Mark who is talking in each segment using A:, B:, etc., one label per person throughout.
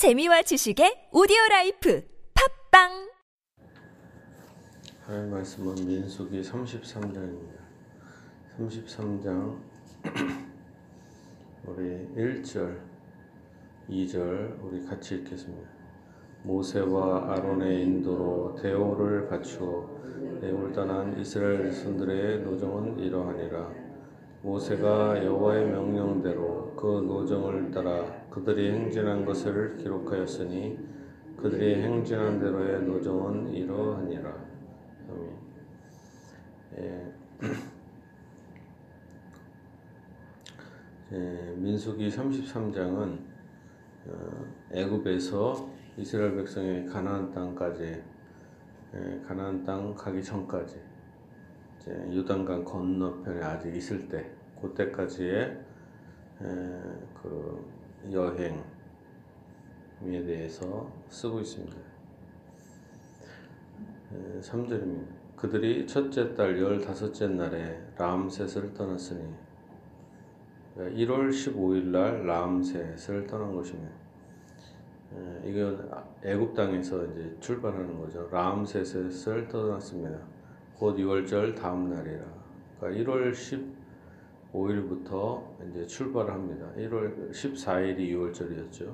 A: 재미와 지식의 오디오 라이프 팟빵
B: 하나님 말씀은 민수기 33장입니다. 33장 우리 1절, 2절 우리 같이 읽겠습니다. 모세와 아론의 인도로 대오를 갖추어 애굽을 떠난 이스라엘 자손들의 노정은 이러하니라. 모세가 여호와의 명령대로 그 노정을 따라 그들이 행진한 것을 기록하였으니 그들이 행진한 대로의 노정은 이러하니라. 아멘. 예. 예, 민수기 33장은 어, 애굽에서 이스라엘 백성의 가나안 땅까지 예, 가나안 땅 가기 전까지 요단강 건너편에 아직 있을 때 그때까지의 에, 그 여행에 대해서 쓰고 있습니다. 에, 3절입니다. 그들이 첫째 달 열다섯째 날에 람셋을 떠났으니 1월 15일 날 람셋을 떠난 것입니다. 에, 이건 애굽 땅에서 이제 출발하는 거죠. 람셋을 떠났습니다. 곧 6월절 다음 날이라. 그러니까 1월 15일부터 이제 출발을 합니다. 1월 14일이 6월절이었죠.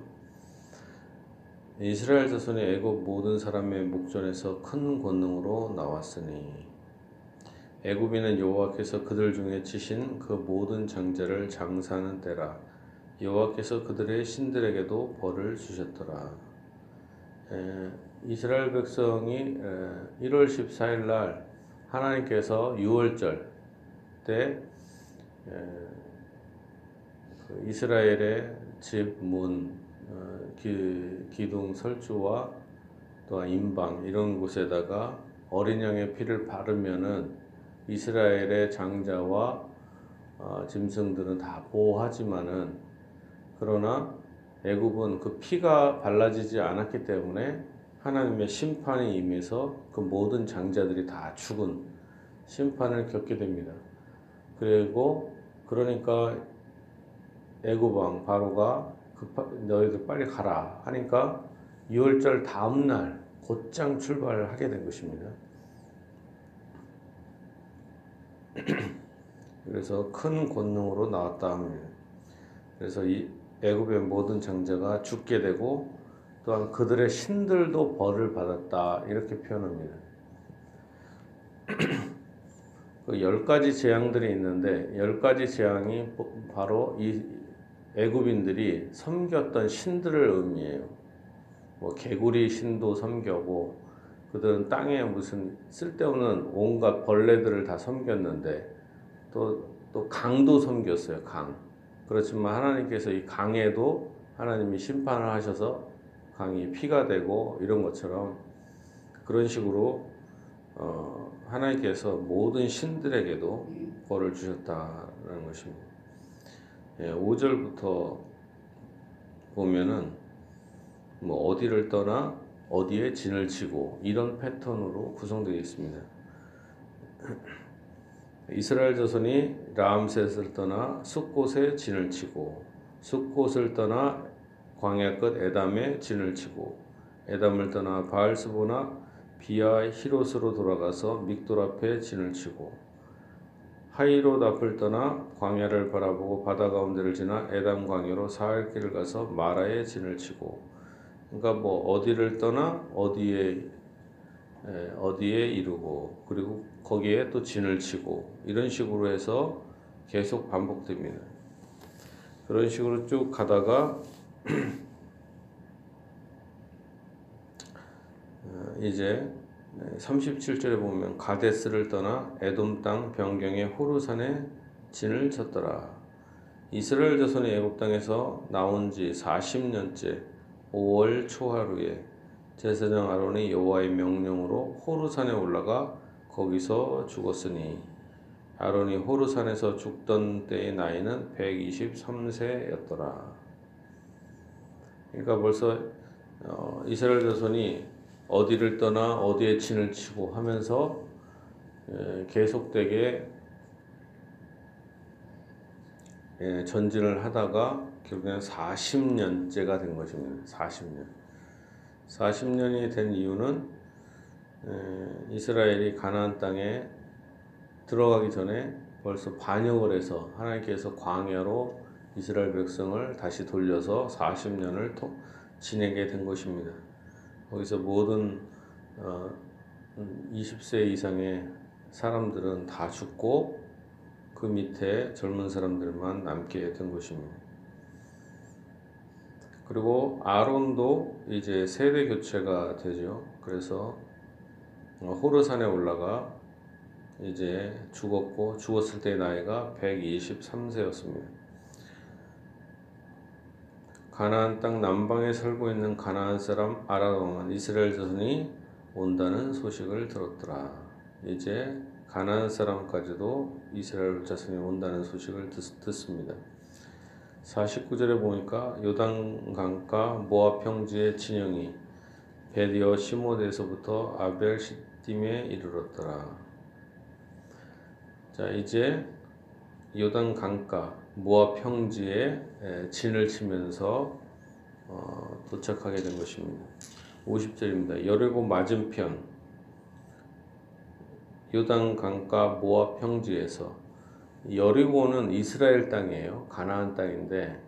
B: 이스라엘 자손이 애굽 모든 사람의 목전에서 큰 권능으로 나왔으니 애굽인은 여호와께서 그들 중에 치신 그 모든 장자를 장사하는 때라 여호와께서 그들의 신들에게도 벌을 주셨더라. 에, 이스라엘 백성이 에, 1월 14일 날 하나님께서 6월절 때 그 이스라엘의 집문 어, 기둥 설주와 또한 임방 이런 곳에다가 어린 양의 피를 바르면은 이스라엘의 장자와 어, 짐승들은 다 보호하지만은 그러나 애굽은 그 피가 발라지지 않았기 때문에 하나님의 심판이 임해서 그 모든 장자들이 다 죽은 심판을 겪게 됩니다. 그리고 그러니까 애굽왕 바로가 급하, 너희들 빨리 가라 하니까 6월절 다음 날 곧장 출발을 하게 된 것입니다. 그래서 큰 권능으로 나왔다 합니다. 그래서 이 애굽의 모든 장자가 죽게 되고 또한 그들의 신들도 벌을 받았다 이렇게 표현합니다. 그 열 가지 재앙들이 있는데 열 가지 재앙이 바로 이 애굽인들이 섬겼던 신들을 의미해요. 뭐 개구리 신도 섬겨고 그들은 땅에 무슨 쓸데없는 온갖 벌레들을 다 섬겼는데 또, 또 강도 섬겼어요, 강. 그렇지만 하나님께서 이 강에도 하나님이 심판을 하셔서 강이 피가 되고 이런 것처럼 그런 식으로 어, 하나님께서 모든 신들에게도 벌을 주셨다는 것입니다. 예, 5절부터 보면은 뭐 어디를 떠나 어디에 진을 치고 이런 패턴으로 구성되어 있습니다. 이스라엘 자손이 람셋을 떠나 숫곳에 진을 치고 숫곳을 떠나 광야 끝 에담에 진을 치고 에담을 떠나 바알스보나 비아 히롯으로 돌아가서 믹돌 앞에 진을 치고 하이롯 앞을 떠나 광야를 바라보고 바다 가운데를 지나 에담 광야로 사흘 길을 가서 마라에 진을 치고 그러니까 뭐 어디를 떠나 어디에 에, 어디에 이르고 그리고 거기에 또 진을 치고 이런 식으로 해서 계속 반복됩니다. 그런 식으로 쭉 가다가 이제 37절에 보면 가데스를 떠나 에돔 땅 변경의 호르산에 진을 쳤더라. 이스라엘 자손이 애굽 땅에서 나온 지 40년째 5월 초하루에 제사장 아론이 여호와의 명령으로 호르산에 올라가 거기서 죽었으니 아론이 호르산에서 죽던 때의 나이는 123세였더라. 그러니까 벌써 어, 이스라엘 자손이 어디를 떠나 어디에 진을 치고 하면서 계속되게 전진을 하다가 결국에는 40년째가 된 것입니다. 40년. 40년이 된 이유는 에, 이스라엘이 가나안 땅에 들어가기 전에 벌써 반역을 해서 하나님께서 광야로 이스라엘 백성을 다시 돌려서 40년을 지내게 된 것입니다. 거기서 모든 어, 20세 이상의 사람들은 다 죽고 그 밑에 젊은 사람들만 남게 된 것입니다. 그리고 아론도 이제 세대 교체가 되죠. 그래서 호르산에 올라가 이제 죽었고 죽었을 때 나이가 123세였습니다. 가나안 땅 남방에 살고 있는 가나안 사람 아라왕은 이스라엘 자손이 온다는 소식을 들었더라. 이제 가나안 사람까지도 이스라엘 자손이 온다는 소식을 듣, 습니다 49절에 보니까 요단 강가 모압 평지의 진영이 베디어 시모데에서부터 아벨 시딤에 이르렀더라. 자 이제 요단 강가 모압 평지에 진을 치면서 어, 도착하게 된 것입니다. 50절입니다. 여리고 맞은편 요단 강가 모압 평지에서 여리고는 이스라엘 땅이에요. 가나안 땅인데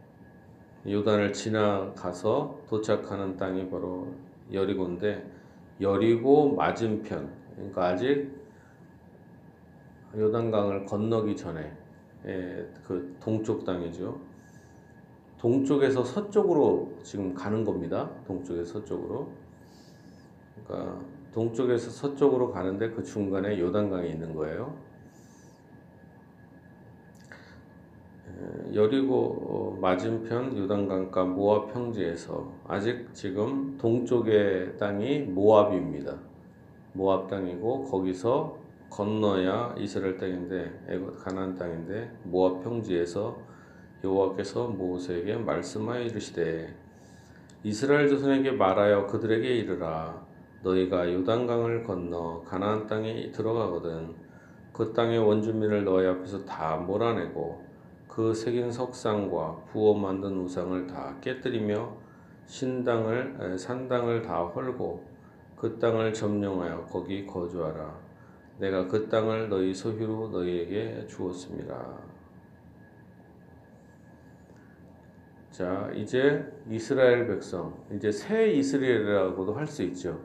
B: 요단을 지나가서 도착하는 땅이 바로 여리고인데 여리고 맞은편 그러니까 아직 요단강을 건너기 전에 그 동쪽 땅이죠. 동쪽에서 서쪽으로 지금 가는 겁니다. 동쪽에서 서쪽으로. 그러니까 동쪽에서 서쪽으로 가는데 그 중간에 요단강이 있는 거예요. 여리고 어, 맞은편 요단강가 모압 평지에서 아직 지금 동쪽의 땅이 모압입니다. 모압 땅이고 거기서 건너야 이스라엘 땅인데 애굽 가나안 땅인데 모압 평지에서 여호와께서 모세에게 말씀하여 이르시되 이스라엘 자손에게 말하여 그들에게 이르라 너희가 요단강을 건너 가나안 땅에 들어가거든 그 땅의 원주민을 너희 앞에서 다 몰아내고 그 새긴 석상과 부어 만든 우상을 다 깨뜨리며 신당을 산당을 다 헐고 그 땅을 점령하여 거기 거주하라. 내가 그 땅을 너희 소유로 너희에게 주었습니다. 자, 이제 이스라엘 백성, 이제 새 이스라엘이라고도 할 수 있죠.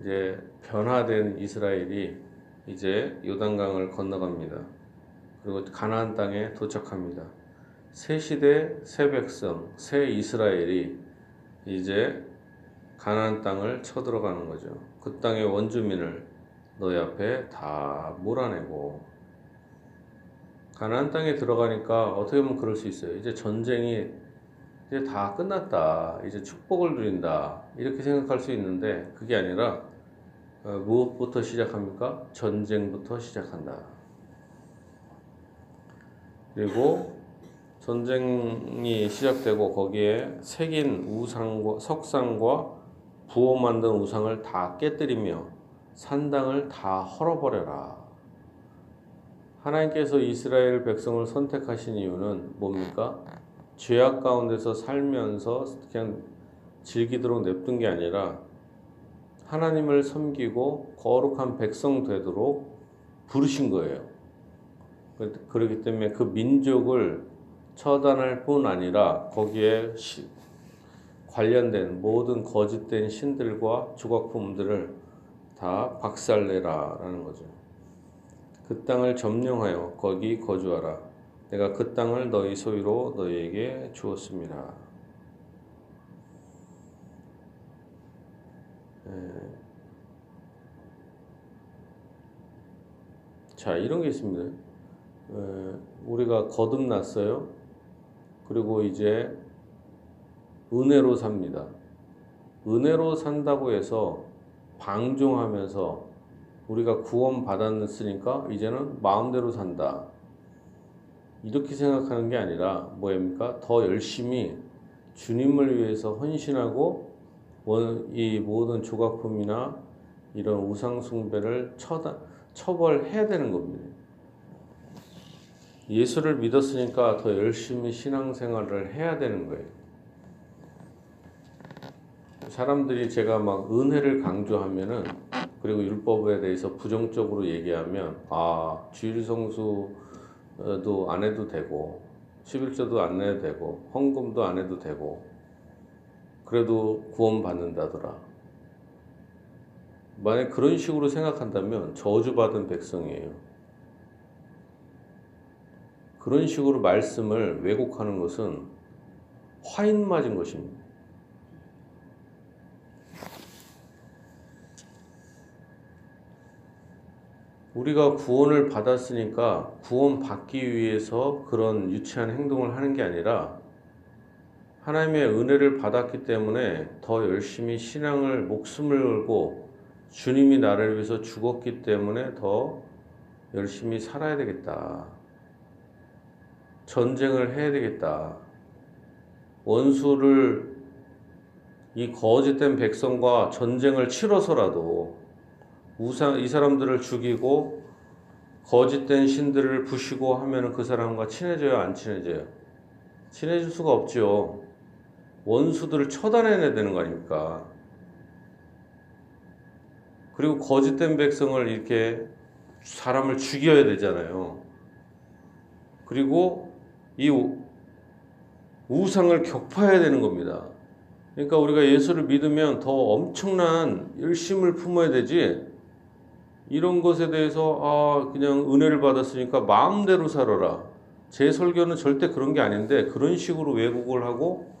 B: 이제 변화된 이스라엘이 이제 요단강을 건너갑니다. 그리고 가나안 땅에 도착합니다. 새 시대 새 백성 새 이스라엘이 이제 가나안 땅을 쳐들어가는 거죠. 그 땅의 원주민을 너희 앞에 다 몰아내고 가나안 땅에 들어가니까 어떻게 보면 그럴 수 있어요. 이제 전쟁이 이제 다 끝났다. 이제 축복을 누린다. 이렇게 생각할 수 있는데 그게 아니라 어, 무엇부터 시작합니까? 전쟁부터 시작한다. 그리고 전쟁이 시작되고 거기에 새긴 우상과 석상과 부어 만든 우상을 다 깨뜨리며 산당을 다 헐어버려라. 하나님께서 이스라엘 백성을 선택하신 이유는 뭡니까? 죄악 가운데서 살면서 그냥 즐기도록 냅둔 게 아니라 하나님을 섬기고 거룩한 백성 되도록 부르신 거예요. 그렇기 때문에 그 민족을 처단할 뿐 아니라 거기에 시, 관련된 모든 거짓된 신들과 조각품들을 다 박살내라 라는 거죠. 그 땅을 점령하여 거기 거주하라. 내가 그 땅을 너희 소유로 너희에게 주었습니다. 자, 이런 게 있습니다. 우리가 거듭났어요. 그리고 이제 은혜로 삽니다. 은혜로 산다고 해서 방종하면서 우리가 구원 받았으니까 이제는 마음대로 산다. 이렇게 생각하는 게 아니라 뭐입니까? 더 열심히 주님을 위해서 헌신하고 이 모든 조각품이나 이런 우상 숭배를 처벌해야 되는 겁니다. 예수를 믿었으니까 더 열심히 신앙생활을 해야 되는 거예요. 사람들이 제가 막 은혜를 강조하면은 그리고 율법에 대해서 부정적으로 얘기하면 아 주일 성수도 안 해도 되고 11조도 안 내도 되고 헌금도 안 해도 되고 그래도 구원 받는다더라. 만약 그런 식으로 생각한다면 저주받은 백성이에요. 그런 식으로 말씀을 왜곡하는 것은 화인 맞은 것입니다. 우리가 구원을 받았으니까 구원 받기 위해서 그런 유치한 행동을 하는 게 아니라 하나님의 은혜를 받았기 때문에 더 열심히 신앙을 목숨을 걸고 주님이 나를 위해서 죽었기 때문에 더 열심히 살아야 되겠다. 전쟁을 해야 되겠다. 원수를 이 거짓된 백성과 전쟁을 치러서라도 우상 이 사람들을 죽이고 거짓된 신들을 부시고 하면은 그 사람과 친해져요, 안 친해져요? 친해질 수가 없죠. 원수들을 처단해내야 되는 거 아닙니까? 그리고 거짓된 백성을 이렇게 사람을 죽여야 되잖아요. 그리고 이 우상을 격파해야 되는 겁니다. 그러니까 우리가 예수를 믿으면 더 엄청난 열심을 품어야 되지 이런 것에 대해서 아 그냥 은혜를 받았으니까 마음대로 살아라. 제 설교는 절대 그런 게 아닌데 그런 식으로 왜곡을 하고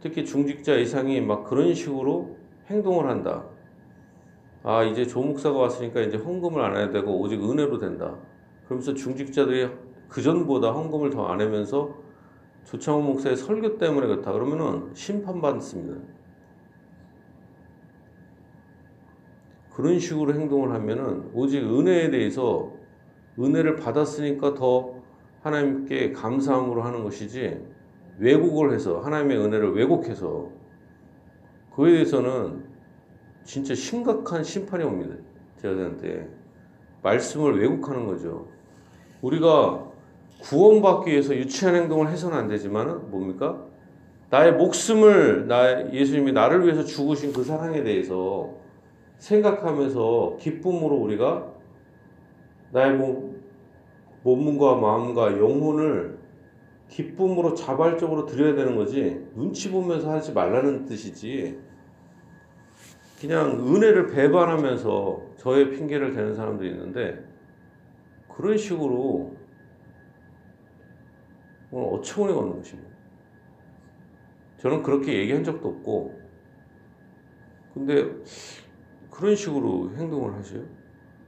B: 특히 중직자 이상이 막 그런 식으로 행동을 한다. 아 이제 조목사가 왔으니까 이제 헌금을 안 해야 되고 오직 은혜로 된다. 그러면서 중직자들이 그 전보다 헌금을 더안 하면서 조창호 목사의 설교 때문에 그렇다. 그러면은 심판받습니다. 그런 식으로 행동을 하면은 오직 은혜에 대해서 은혜를 받았으니까 더 하나님께 감사함으로 하는 것이지 왜곡을 해서 하나님의 은혜를 왜곡해서 그에 대해서는 진짜 심각한 심판이 옵니다. 제자들한테 말씀을 왜곡하는 거죠. 우리가 구원받기 위해서 유치한 행동을 해서는 안 되지만 뭡니까? 나의 목숨을 나 예수님이 나를 위해서 죽으신 그 사랑에 대해서 생각하면서 기쁨으로 우리가 나의 몸, 몸과 마음과 영혼을 기쁨으로 자발적으로 드려야 되는 거지 눈치 보면서 하지 말라는 뜻이지 그냥 은혜를 배반하면서 저의 핑계를 대는 사람들이 있는데 그런 식으로 어처구니가 없는 것입니다. 저는 그렇게 얘기한 적도 없고 근데 그런 식으로 행동을 하세요?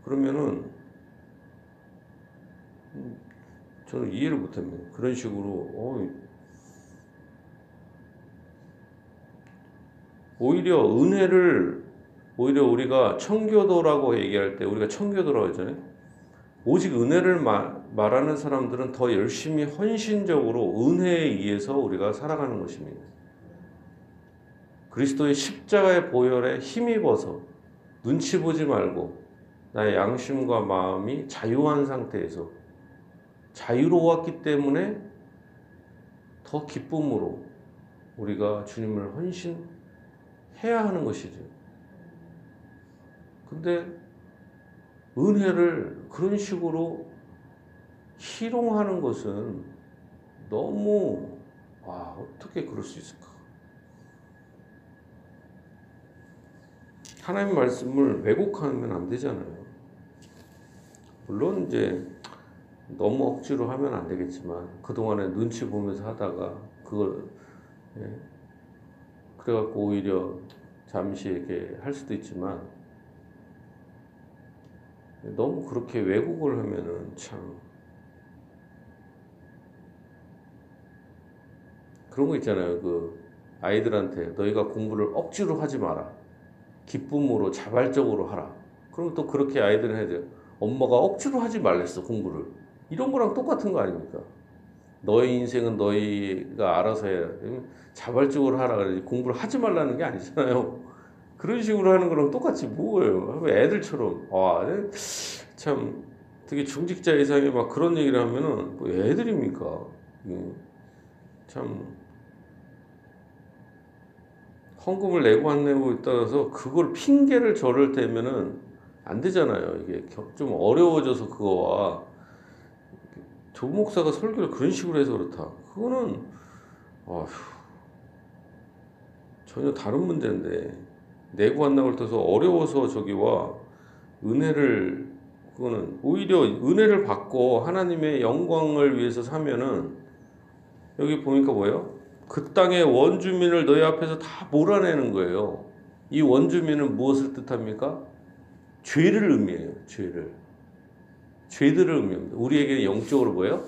B: 그러면은 저는 이해를 못합니다. 그런 식으로 어, 오히려 은혜를 오히려 우리가 청교도라고 얘기할 때 우리가 청교도라고 했잖아요. 오직 은혜를 말, 말하는 사람들은 더 열심히 헌신적으로 은혜에 의해서 우리가 살아가는 것입니다. 그리스도의 십자가의 보혈에 힘입어서 눈치 보지 말고 나의 양심과 마음이 자유한 상태에서 자유로웠기 때문에 더 기쁨으로 우리가 주님을 헌신해야 하는 것이죠. 근데 은혜를 그런 식으로 희롱하는 것은 너무 아 어떻게 그럴 수 있을까? 하나님 말씀을 왜곡하면 안 되잖아요. 물론 이제 너무 억지로 하면 안 되겠지만 그동안에 눈치 보면서 하다가 그걸 예, 그래갖고 오히려 잠시 이렇게 할 수도 있지만 너무 그렇게 왜곡을 하면은 참 그런 거 있잖아요. 그 아이들한테 너희가 공부를 억지로 하지 마라. 기쁨으로 자발적으로 하라. 그럼 또 그렇게 아이들은 해야 돼요. 엄마가 억지로 하지 말랬어 공부를. 이런 거랑 똑같은 거 아닙니까? 너의 인생은 너희가 알아서 해야 자발적으로 하라 공부를 하지 말라는 게 아니잖아요. 그런 식으로 하는 거랑 똑같이 뭐예요? 애들처럼 와참 특히 중직자 이상이 막 그런 얘기를 하면은 뭐 애들입니까? 음, 참 헌금을 내고 안 내고 따라서 그걸 핑계를 저를 대면은 안 되잖아요. 이게 좀 어려워져서 그거와 조 목사가 설교를 그런 식으로 해서 그렇다. 그거는 어휴, 전혀 다른 문제인데 내고 안 나고 떠서 어려워서 저기와 은혜를 그거는 오히려 은혜를 받고 하나님의 영광을 위해서 사면은 여기 보니까 뭐예요? 그 땅의 원주민을 너희 앞에서 다 몰아내는 거예요. 이 원주민은 무엇을 뜻합니까? 죄를 의미해요. 죄를. 죄들을 의미합니다. 우리에게 영적으로 뭐예요?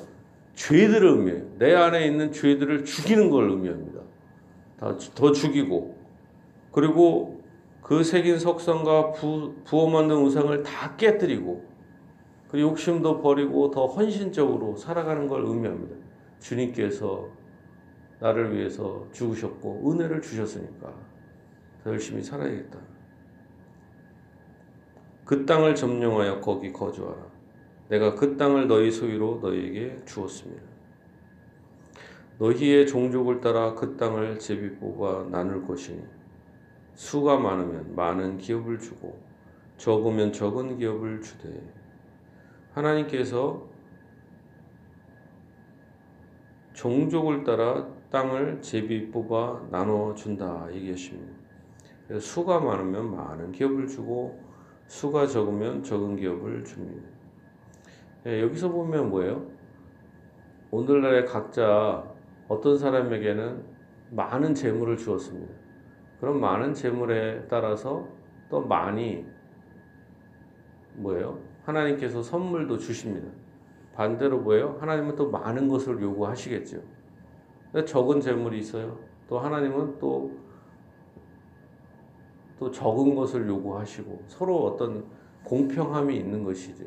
B: 죄들을 의미해요. 내 안에 있는 죄들을 죽이는 걸 의미합니다. 다, 더 죽이고 그리고 그 새긴 석상과 부, 부어 만든 우상을 다 깨뜨리고 그리고 욕심도 버리고 더 헌신적으로 살아가는 걸 의미합니다. 주님께서 나를 위해서 죽으셨고 은혜를 주셨으니까 더 열심히 살아야겠다. 그 땅을 점령하여 거기 거주하라. 내가 그 땅을 너희 소유로 너희에게 주었습니다. 너희의 종족을 따라 그 땅을 제비 뽑아 나눌 것이니 수가 많으면 많은 기업을 주고 적으면 적은 기업을 주되 하나님께서 종족을 따라 땅을 제비 뽑아 나눠 준다 얘기하십니다. 수가 많으면 많은 기업을 주고 수가 적으면 적은 기업을 줍니다. 예, 여기서 보면 뭐예요? 오늘날의 각자 어떤 사람에게는 많은 재물을 주었습니다. 그럼 많은 재물에 따라서 또 많이 뭐예요? 하나님께서 선물도 주십니다. 반대로 뭐예요? 하나님은 또 많은 것을 요구하시겠죠. 적은 재물이 있어요. 또 하나님은 또, 또 적은 것을 요구하시고 서로 어떤 공평함이 있는 것이죠.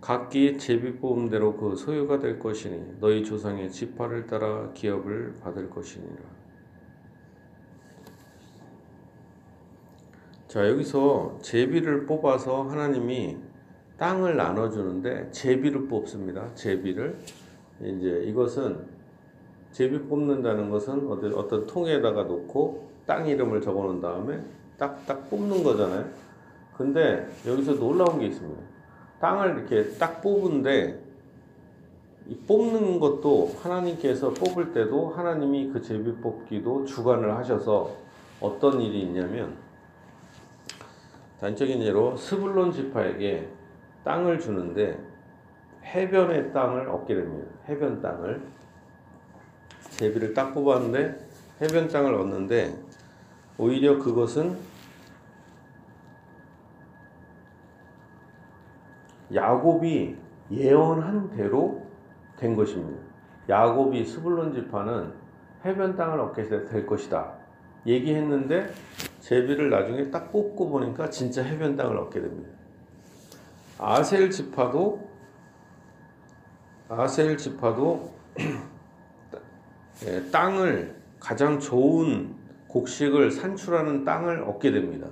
B: 각기 제비 뽑음대로 그 소유가 될 것이니 너희 조상의 지파를 따라 기업을 받을 것이니라. 자 여기서 제비를 뽑아서 하나님이 땅을 나눠주는데 제비를 뽑습니다. 제비를 이제 이것은 제비 뽑는다는 것은 어떤 어떤 통에다가 놓고 땅 이름을 적어놓은 다음에 딱딱 뽑는 거잖아요. 근데 여기서 놀라운 게 있습니다. 땅을 이렇게 딱 뽑은데 이 뽑는 것도 하나님께서 뽑을 때도 하나님이 그 제비 뽑기도 주관을 하셔서 어떤 일이 있냐면 단적인 예로 스불론 지파에게 땅을 주는데 해변의 땅을 얻게 됩니다. 해변 땅을 제비를 딱 뽑았는데 해변 땅을 얻는데 오히려 그것은 야곱이 예언한 대로 된 것입니다. 야곱이 스불론 지파는 해변 땅을 얻게 될 것이다. 얘기했는데 제비를 나중에 딱 뽑고 보니까 진짜 해변 땅을 얻게 됩니다. 아셀 지파도 아셀 지파도 예, 땅을 가장 좋은 곡식을 산출하는 땅을 얻게 됩니다.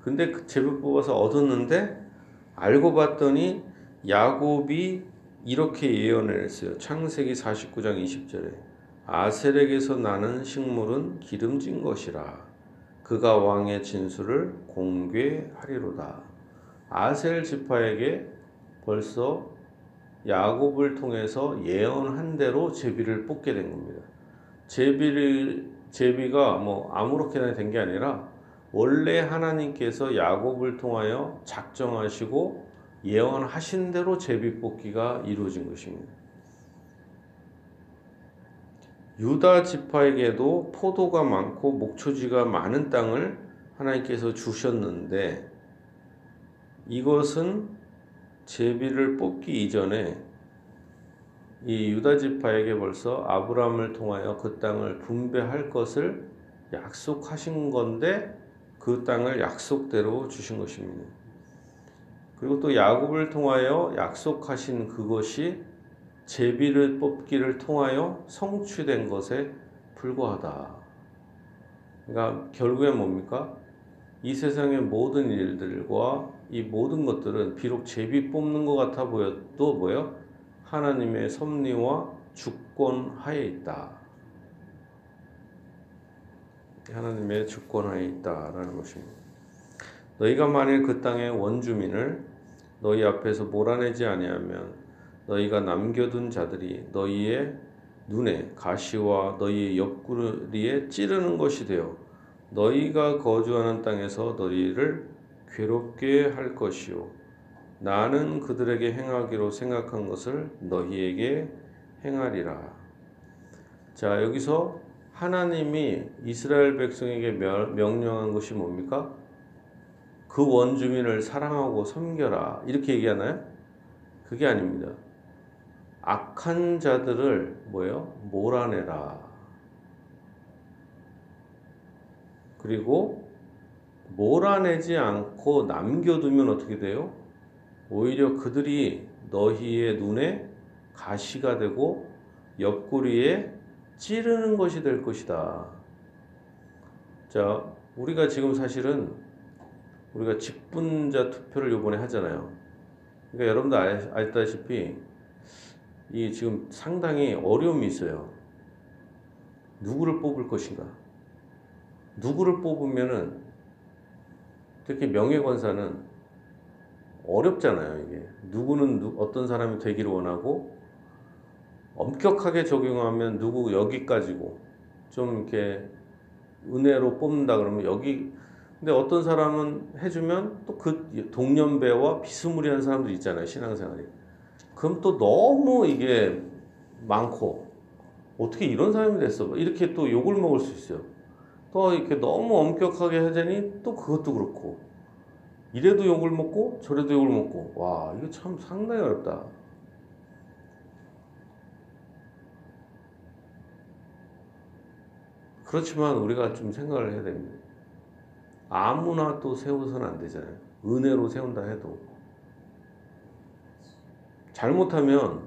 B: 근데 그 제비 뽑아서 얻었는데 알고 봤더니 야곱이 이렇게 예언을 했어요. 창세기 49장 20절에 아셀에게서 나는 식물은 기름진 것이라 그가 왕의 진수를 공개하리로다. 아셀 지파에게 벌써 야곱을 통해서 예언한 대로 제비를 뽑게 된 겁니다. 제비를 제비가 뭐 아무렇게나 된 게 아니라 원래 하나님께서 야곱을 통하여 작정하시고 예언하신 대로 제비 뽑기가 이루어진 것입니다. 유다 지파에게도 포도가 많고 목초지가 많은 땅을 하나님께서 주셨는데 이것은 제비를 뽑기 이전에 이 유다 지파에게 벌써 아브라함을 통하여 그 땅을 분배할 것을 약속하신 건데 그 땅을 약속대로 주신 것입니다. 그리고 또 야곱을 통하여 약속하신 그것이 제비를 뽑기를 통하여 성취된 것에 불과하다. 그러니까 결국엔 뭡니까? 이 세상의 모든 일들과 이 모든 것들은 비록 제비 뽑는 것 같아 보여도 뭐요? 하나님의 섭리와 주권 하에 있다. 하나님의 주권 하에 있다라는 것입니다. 너희가 만일 그 땅의 원주민을 너희 앞에서 몰아내지 아니하면 너희가 남겨둔 자들이 너희의 눈에 가시와 너희의 옆구리에 찌르는 것이 되어 너희가 거주하는 땅에서 너희를 괴롭게 할 것이요 나는 그들에게 행하기로 생각한 것을 너희에게 행하리라. 자, 여기서 하나님이 이스라엘 백성에게 명령한 것이 뭡니까? 그 원주민을 사랑하고 섬겨라. 이렇게 얘기하나요? 그게 아닙니다. 악한 자들을 뭐예요? 몰아내라. 그리고 몰아내지 않고 남겨두면 어떻게 돼요? 오히려 그들이 너희의 눈에 가시가 되고 옆구리에 찌르는 것이 될 것이다. 자, 우리가 지금 사실은 우리가 직분자 투표를 요번에 하잖아요. 그러니까 여러분도 알다시피 이 지금 상당히 어려움이 있어요. 누구를 뽑을 것인가? 누구를 뽑으면은 특히 명예권사는 어렵잖아요, 이게. 누구는 누, 어떤 사람이 되기를 원하고 엄격하게 적용하면 누구 여기까지고 좀 이렇게 은혜로 뽑는다 그러면 여기 근데 어떤 사람은 해주면 또 그 동년배와 비스무리한 사람들 있잖아요, 신앙생활이. 그럼 또 너무 이게 많고 어떻게 이런 사람이 됐어? 이렇게 또 욕을 먹을 수 있어요. 또 이렇게 너무 엄격하게 하자니 또 그것도 그렇고 이래도 욕을 먹고 저래도 욕을 먹고 와 이거 참 상당히 어렵다. 그렇지만 우리가 좀 생각을 해야 됩니다. 아무나 또 세워서는 안 되잖아요. 은혜로 세운다 해도 잘못하면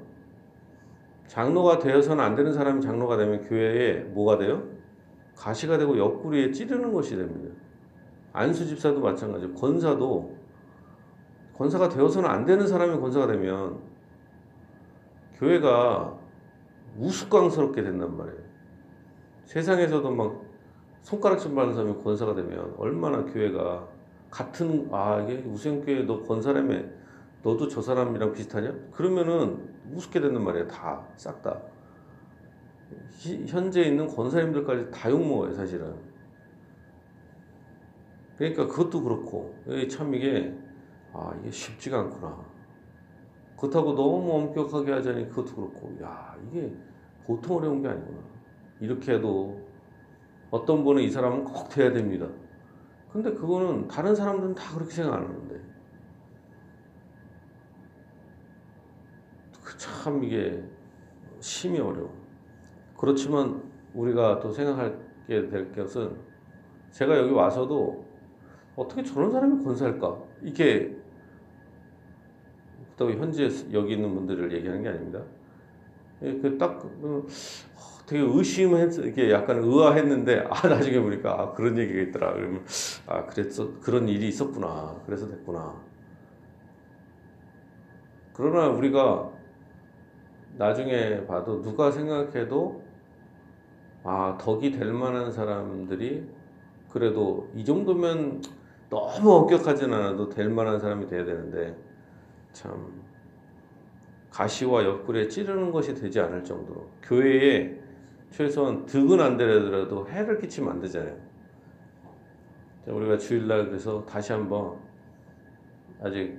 B: 장로가 되어서는 안 되는 사람이 장로가 되면 교회에 뭐가 돼요? 가시가 되고 옆구리에 찌르는 것이 됩니다. 안수 집사도 마찬가지고 권사도 권사가 되어서는 안 되는 사람이 권사가 되면 교회가 우스꽝스럽게 된단 말이에요. 세상에서도 막 손가락질 받는 사람이 권사가 되면 얼마나 교회가 같은 아 이게 우생교회 너 권사라며 너도 저 사람이랑 비슷하냐? 그러면은 우습게 되는 말이야. 다, 싹 다. 현재 있는 권사님들까지 다 욕먹어요, 사실은. 그러니까 그것도 그렇고, 참 이게, 아, 이게 쉽지가 않구나. 그렇다고 너무 엄격하게 하자니 그것도 그렇고, 야, 이게 보통 어려운 게 아니구나. 이렇게 해도 어떤 분은 이 사람은 꼭 돼야 됩니다. 근데 그거는 다른 사람들은 다 그렇게 생각 안 하는데. 참 이게 심이 어려워. 그렇지만 우리가 또 생각하게 될 것은 제가 여기 와서도 어떻게 저런 사람이 권사할까? 이게 또 현재 여기 있는 분들을 얘기하는 게 아닙니다. 예, 그딱 그 되게 의심했 이게 약간 의아했는데 아 나중에 보니까 아 그런 얘기가 있더라. 그러면 아 그랬어 그런 일이 있었구나. 그래서 됐구나. 그러나 우리가 나중에 봐도 누가 생각해도 아 덕이 될 만한 사람들이 그래도 이 정도면 너무 엄격하진 않아도 될 만한 사람이 돼야 되는데 참 가시와 옆구리에 찌르는 것이 되지 않을 정도로 교회에 최소한 득은 안 되더라도 해를 끼치면 안 되잖아요. 우리가 주일날 그래서 다시 한번 아직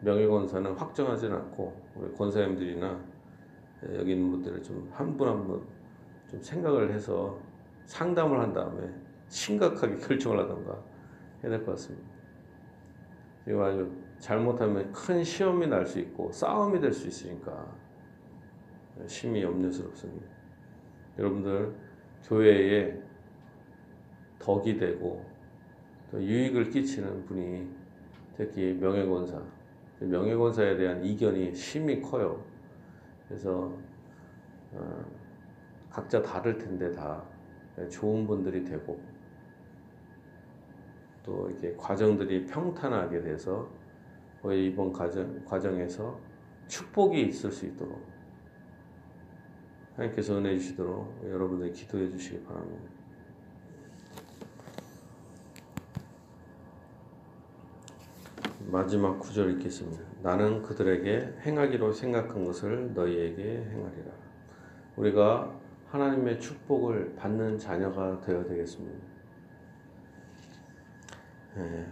B: 명예권사는 확정하지는 않고 우리 권사님들이나 여기 있는 분들을 좀 한 분 한분 좀 생각을 해서 상담을 한 다음에 심각하게 결정을 하던가 해야 될 것 같습니다. 이거 아주 잘못하면 큰 시험이 날 수 있고 싸움이 될 수 있으니까 심히 염려스럽습니다. 여러분들 교회에 덕이 되고 또 유익을 끼치는 분이 특히 명예권사, 명예권사에 대한 이견이 심히 커요. 그래서 어, 각자 다를 텐데 다 좋은 분들이 되고 또 이렇게 과정들이 평탄하게 돼서 이번 과정, 과정에서 축복이 있을 수 있도록 하나님께서 은혜 주시도록 여러분들 기도해 주시기 바랍니다. 마지막 구절 읽겠습니다. 나는 그들에게 행하기로 생각한 것을 너희에게 행하리라. 우리가 하나님의 축복을 받는 자녀가 되어야 되겠습니다. 예.